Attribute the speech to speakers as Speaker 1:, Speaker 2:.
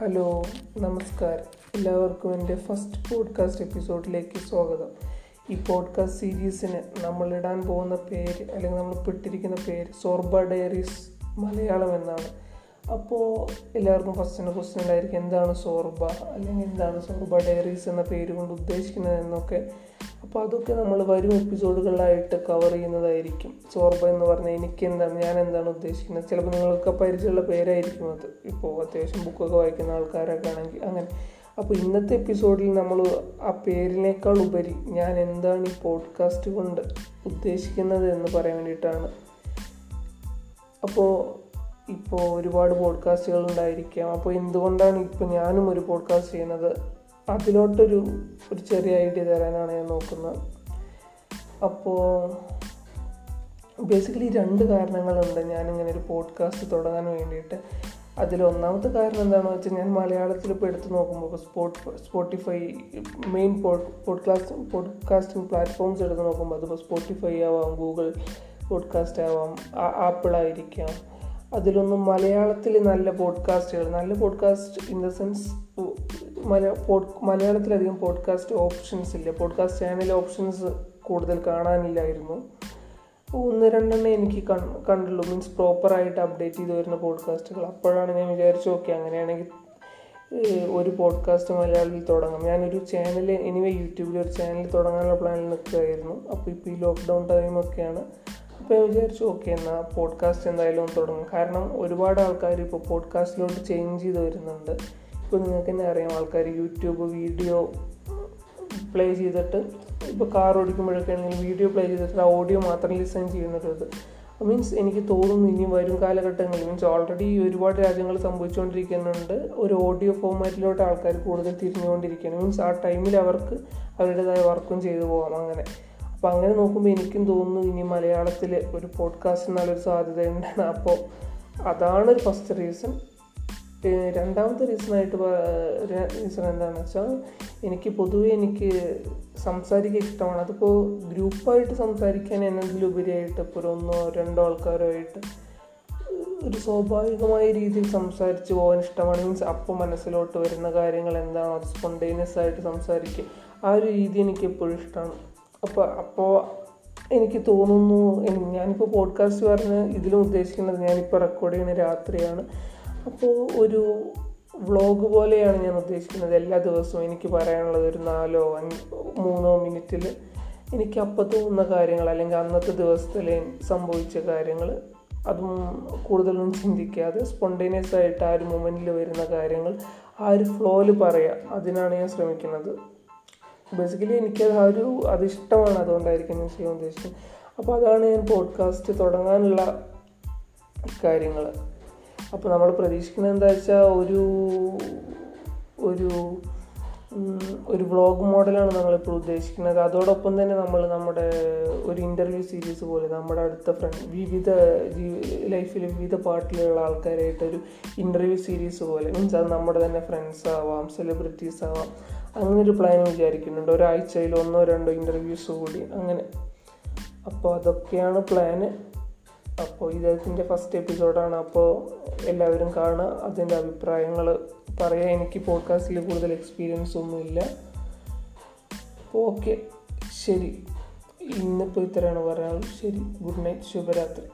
Speaker 1: Hello നമസ്കാരം. എല്ലാവർക്കും എന്റെ ഫസ്റ്റ് പോഡ്കാസ്റ്റ് എപ്പിസോഡിലേക്ക് സ്വാഗതം. ഈ പോഡ്കാസ്റ്റ് സീരീസിന് നമ്മൾ ഇടാൻ പോകുന്ന പേര് അല്ലെങ്കിൽ നമ്മൾ പെട്ടിരിക്കുന്ന പേര് സോർബ ഡയറീസ് മലയാളം എന്നാണ്. അപ്പോൾ എല്ലാവർക്കും ഫസ്റ്റ് തന്നെ ക്വസ്റ്റ്യൻ ഉണ്ടായിരിക്കും എന്താണ് സോർബ? അല്ലെങ്കിൽ എന്താണ് സോർബ ഡയറീസ് എന്ന പേര് കൊണ്ട് ഉദ്ദേശിക്കുന്നത് എന്നൊക്കെ അപ്പോൾ അതൊക്കെ നമ്മൾ വരും എപ്പിസോഡുകളിലായിട്ട് കവർ ചെയ്യുന്നതായിരിക്കും. സോർബ എന്ന് പറഞ്ഞാൽ എനിക്ക് എന്താണ് ഞാൻ എന്താണ് ഉദ്ദേശിക്കുന്നത്? ചിലപ്പോൾ നിങ്ങൾക്ക് പരിചയമുള്ള പേരായിരിക്കും അത്. ഇപ്പോൾ അത്യാവശ്യം ബുക്കൊക്കെ വായിക്കുന്ന ആൾക്കാരൊക്കെ ആണെങ്കിൽ അങ്ങനെ. അപ്പോൾ ഇന്നത്തെ എപ്പിസോഡിൽ നമ്മൾ ആ പേരിനേക്കാൾ ഉപരി ഞാൻ എന്താണ് ഈ പോഡ്കാസ്റ്റ് കൊണ്ട് ഉദ്ദേശിക്കുന്നത് എന്ന് പറയാൻ വേണ്ടിയിട്ടാണ്. അപ്പോൾ ഇപ്പോൾ ഒരുപാട് പോഡ്കാസ്റ്റുകൾ ഉണ്ടായിരിക്കാം. അപ്പോൾ എന്തുകൊണ്ടാണ് ഇപ്പോൾ ഞാനും ഒരു പോഡ്കാസ്റ്റ് ചെയ്യുന്നത്? അതിലോട്ടൊരു ഒരു ചെറിയ ഐഡിയ തരാനാണ് ഞാൻ നോക്കുന്നത്. അപ്പോൾ ബേസിക്കലി രണ്ട് കാരണങ്ങളുണ്ട് ഞാനിങ്ങനെ ഒരു പോഡ്കാസ്റ്റ് തുടങ്ങാൻ വേണ്ടിയിട്ട്. അതിൽ ഒന്നാമത്തെ കാരണം എന്താണെന്ന് വെച്ചാൽ ഞാൻ മലയാളത്തിൽ ഇപ്പോൾ എടുത്ത് നോക്കുമ്പോൾ spot Spotify main podcast podcasting platforms എടുത്ത് നോക്കുമ്പോൾ അതിപ്പോൾ സ്പോട്ടിഫൈ ആവാം ഗൂഗിൾ പോഡ്കാസ്റ്റ് ആവാം ആപ്പിൾ ആയിരിക്കാം. അതിലൊന്നും മലയാളത്തിൽ നല്ല പോഡ്കാസ്റ്റുകൾ നല്ല പോഡ്കാസ്റ്റ് ഇൻ ദ സെൻസ് മലയാളത്തിലധികം പോഡ്കാസ്റ്റ് ഓപ്ഷൻസ് ഇല്ല. പോഡ്കാസ്റ്റ് ചാനൽ ഓപ്ഷൻസ് കൂടുതൽ കാണാനില്ലായിരുന്നു. ഒന്ന് രണ്ടെണ്ണം എനിക്ക് കണ്ടുള്ളൂ. മീൻസ് പ്രോപ്പറായിട്ട് അപ്ഡേറ്റ് ചെയ്ത് വരുന്ന പോഡ്കാസ്റ്റുകൾ അപ്പോഴാണ് ഞാൻ വിചാരിച്ചു ഓക്കെ അങ്ങനെയാണെങ്കിൽ ഒരു പോഡ്കാസ്റ്റ് മലയാളത്തിൽ തുടങ്ങാം. ഞാനൊരു ചാനൽ എനിവേ യൂട്യൂബിൽ ഒരു ചാനൽ തുടങ്ങാനുള്ള പ്ലാനിൽ നിൽക്കുകയായിരുന്നു. അപ്പോൾ ഇപ്പോൾ ഈ ലോക്ക്ഡൗൺ ടൈമൊക്കെയാണ് അപ്പോൾ ഞാൻ വിചാരിച്ചു ഓക്കെ എന്നാൽ പോഡ്കാസ്റ്റ് എന്തായാലും തുടങ്ങും. കാരണം ഒരുപാട് ആൾക്കാർ ഇപ്പോൾ പോഡ്കാസ്റ്റിലോട്ട് ചേഞ്ച് ചെയ്ത് വരുന്നുണ്ട്. ഇപ്പോൾ നിങ്ങൾക്ക് തന്നെ അറിയാം ആൾക്കാർ യൂട്യൂബ് വീഡിയോ പ്ലേ ചെയ്തിട്ട് ഇപ്പോൾ കാർ ഓടിക്കുമ്പോഴൊക്കെ ആണെങ്കിലും വീഡിയോ പ്ലേ ചെയ്തിട്ട് ആ ഓഡിയോ മാത്രം ലിസൺ ചെയ്യുന്നൊരു മീൻസ് എനിക്ക് തോന്നുന്നു ഇനി വരും കാലഘട്ടങ്ങളിൽ. മീൻസ് ഓൾറെഡി ഒരുപാട് രാജ്യങ്ങൾ സംഭവിച്ചുകൊണ്ടിരിക്കുന്നുണ്ട്. ഒരു ഓഡിയോ ഫോമാറ്റിലോട്ട് ആൾക്കാർ കൂടുതൽ തിരിഞ്ഞുകൊണ്ടിരിക്കുകയാണ്. മീൻസ് ആ ടൈമിൽ അവർക്ക് അവരുടേതായ വർക്കും ചെയ്തു പോകാം അങ്ങനെ. അപ്പോൾ അങ്ങനെ നോക്കുമ്പോൾ എനിക്കും തോന്നുന്നു ഇനി മലയാളത്തിൽ ഒരു പോഡ്കാസ്റ്റ് എന്നുള്ളൊരു സാധ്യതയുണ്ടെന്ന്. അപ്പോൾ അതാണ് ഒരു ഫസ്റ്റ് റീസൺ രണ്ടാമത്തെ റീസണായിട്ട് റീസൺ എന്താണെന്ന് വെച്ചാൽ എനിക്ക് പൊതുവേ എനിക്ക് സംസാരിക്കാൻ ഇഷ്ടമാണ്. അതിപ്പോൾ ഗ്രൂപ്പായിട്ട് സംസാരിക്കാൻ എന്നതിലുപരിയായിട്ട് ഇപ്പോൾ ഒരു ഒന്നോ രണ്ടോ ആൾക്കാരോ ആയിട്ട് ഒരു സ്വാഭാവികമായ രീതിയിൽ സംസാരിച്ച് പോകാൻ ഇഷ്ടമാണ്. മീൻസ് അപ്പോൾ മനസ്സിലോട്ട് വരുന്ന കാര്യങ്ങൾ എന്താണോ അത് സ്പോണ്ടേനിയസ് ആയിട്ട് സംസാരിക്കുക. ആ ഒരു രീതി എനിക്ക് എപ്പോഴും ഇഷ്ടമാണ്. അപ്പോൾ അപ്പോൾ എനിക്ക് തോന്നുന്നു ഞാനിപ്പോൾ പോഡ്കാസ്റ്റ് പറഞ്ഞ് ഇതിലും ഉദ്ദേശിക്കുന്നത് ഞാനിപ്പോൾ റെക്കോർഡ് ചെയ്യുന്ന രാത്രിയാണ്. അപ്പോൾ ഒരു വ്ളോഗ് പോലെയാണ് ഞാൻ ഉദ്ദേശിക്കുന്നത്. എല്ലാ ദിവസവും എനിക്ക് പറയാനുള്ളത് ഒരു നാലോ അഞ്ച് മൂന്നോ മിനിറ്റിൽ എനിക്ക് അപ്പോൾ തോന്നുന്ന കാര്യങ്ങൾ അല്ലെങ്കിൽ അന്നത്തെ ദിവസത്തിൽ സംഭവിച്ച കാര്യങ്ങൾ അതും കൂടുതലൊന്നും ചിന്തിക്കാതെ സ്പോണ്ടേനിയസ് ആയിട്ട് ആ ഒരു മൊമെന്റിൽ വരുന്ന കാര്യങ്ങൾ ആ ഒരു ഫ്ലോയിൽ പറയുക അതിനാണ് ഞാൻ ശ്രമിക്കുന്നത്. ബേസിക്കലി എനിക്കത് ആ ഒരു അതിഷ്ടമാണ് അതുകൊണ്ടായിരിക്കും ഞാൻ ചെയ്യാൻ ഉദ്ദേശിക്കുന്നത് അപ്പോൾ അതാണ് ഞാൻ പോഡ്കാസ്റ്റ് തുടങ്ങാനുള്ള കാര്യങ്ങൾ അപ്പോൾ നമ്മൾ പ്രതീക്ഷിക്കുന്നത് എന്താ വെച്ചാൽ ഒരു ഒരു ഒരു വ്ളോഗ് മോഡലാണ് നമ്മളിപ്പോൾ ഉദ്ദേശിക്കുന്നത്. അതോടൊപ്പം തന്നെ നമ്മൾ നമ്മുടെ ഒരു ഇന്റർവ്യൂ സീരീസ് പോലെ നമ്മുടെ അടുത്ത ഫ്രണ്ട് വിവിധ ലൈഫിൽ വിവിധ പാർട്ടിലുള്ള ആൾക്കാരായിട്ട് ഒരു ഇന്റർവ്യൂ സീരീസ് പോലെ മീൻസ് അത് നമ്മുടെ തന്നെ ഫ്രണ്ട്സ് ആവാം സെലിബ്രിറ്റീസ് ആവാം അങ്ങനെ ഒരു പ്ലാൻ വിചാരിക്കുന്നുണ്ട്. ഒരാഴ്ചയിൽ ഒന്നോ രണ്ടോ ഇന്റർവ്യൂസ് കൂടി അങ്ങനെ. അപ്പോൾ അതൊക്കെയാണ് പ്ലാന് അപ്പോൾ ഇതിന്റെ ഫസ്റ്റ് എപ്പിസോഡാണ് അപ്പോൾ എല്ലാവരും കാണുക. അതിന്റെ അഭിപ്രായങ്ങൾ പറയാൻ എനിക്ക് പോഡ്കാസ്റ്റിൽ കൂടുതൽ എക്സ്പീരിയൻസ് ഒന്നുമില്ല. അപ്പോൾ ഓക്കെ ശരി. ഇന്നിപ്പോൾ ഇത്രയാണ് പറയാനുള്ളത് ശരി. Good night. ശുഭരാത്രി.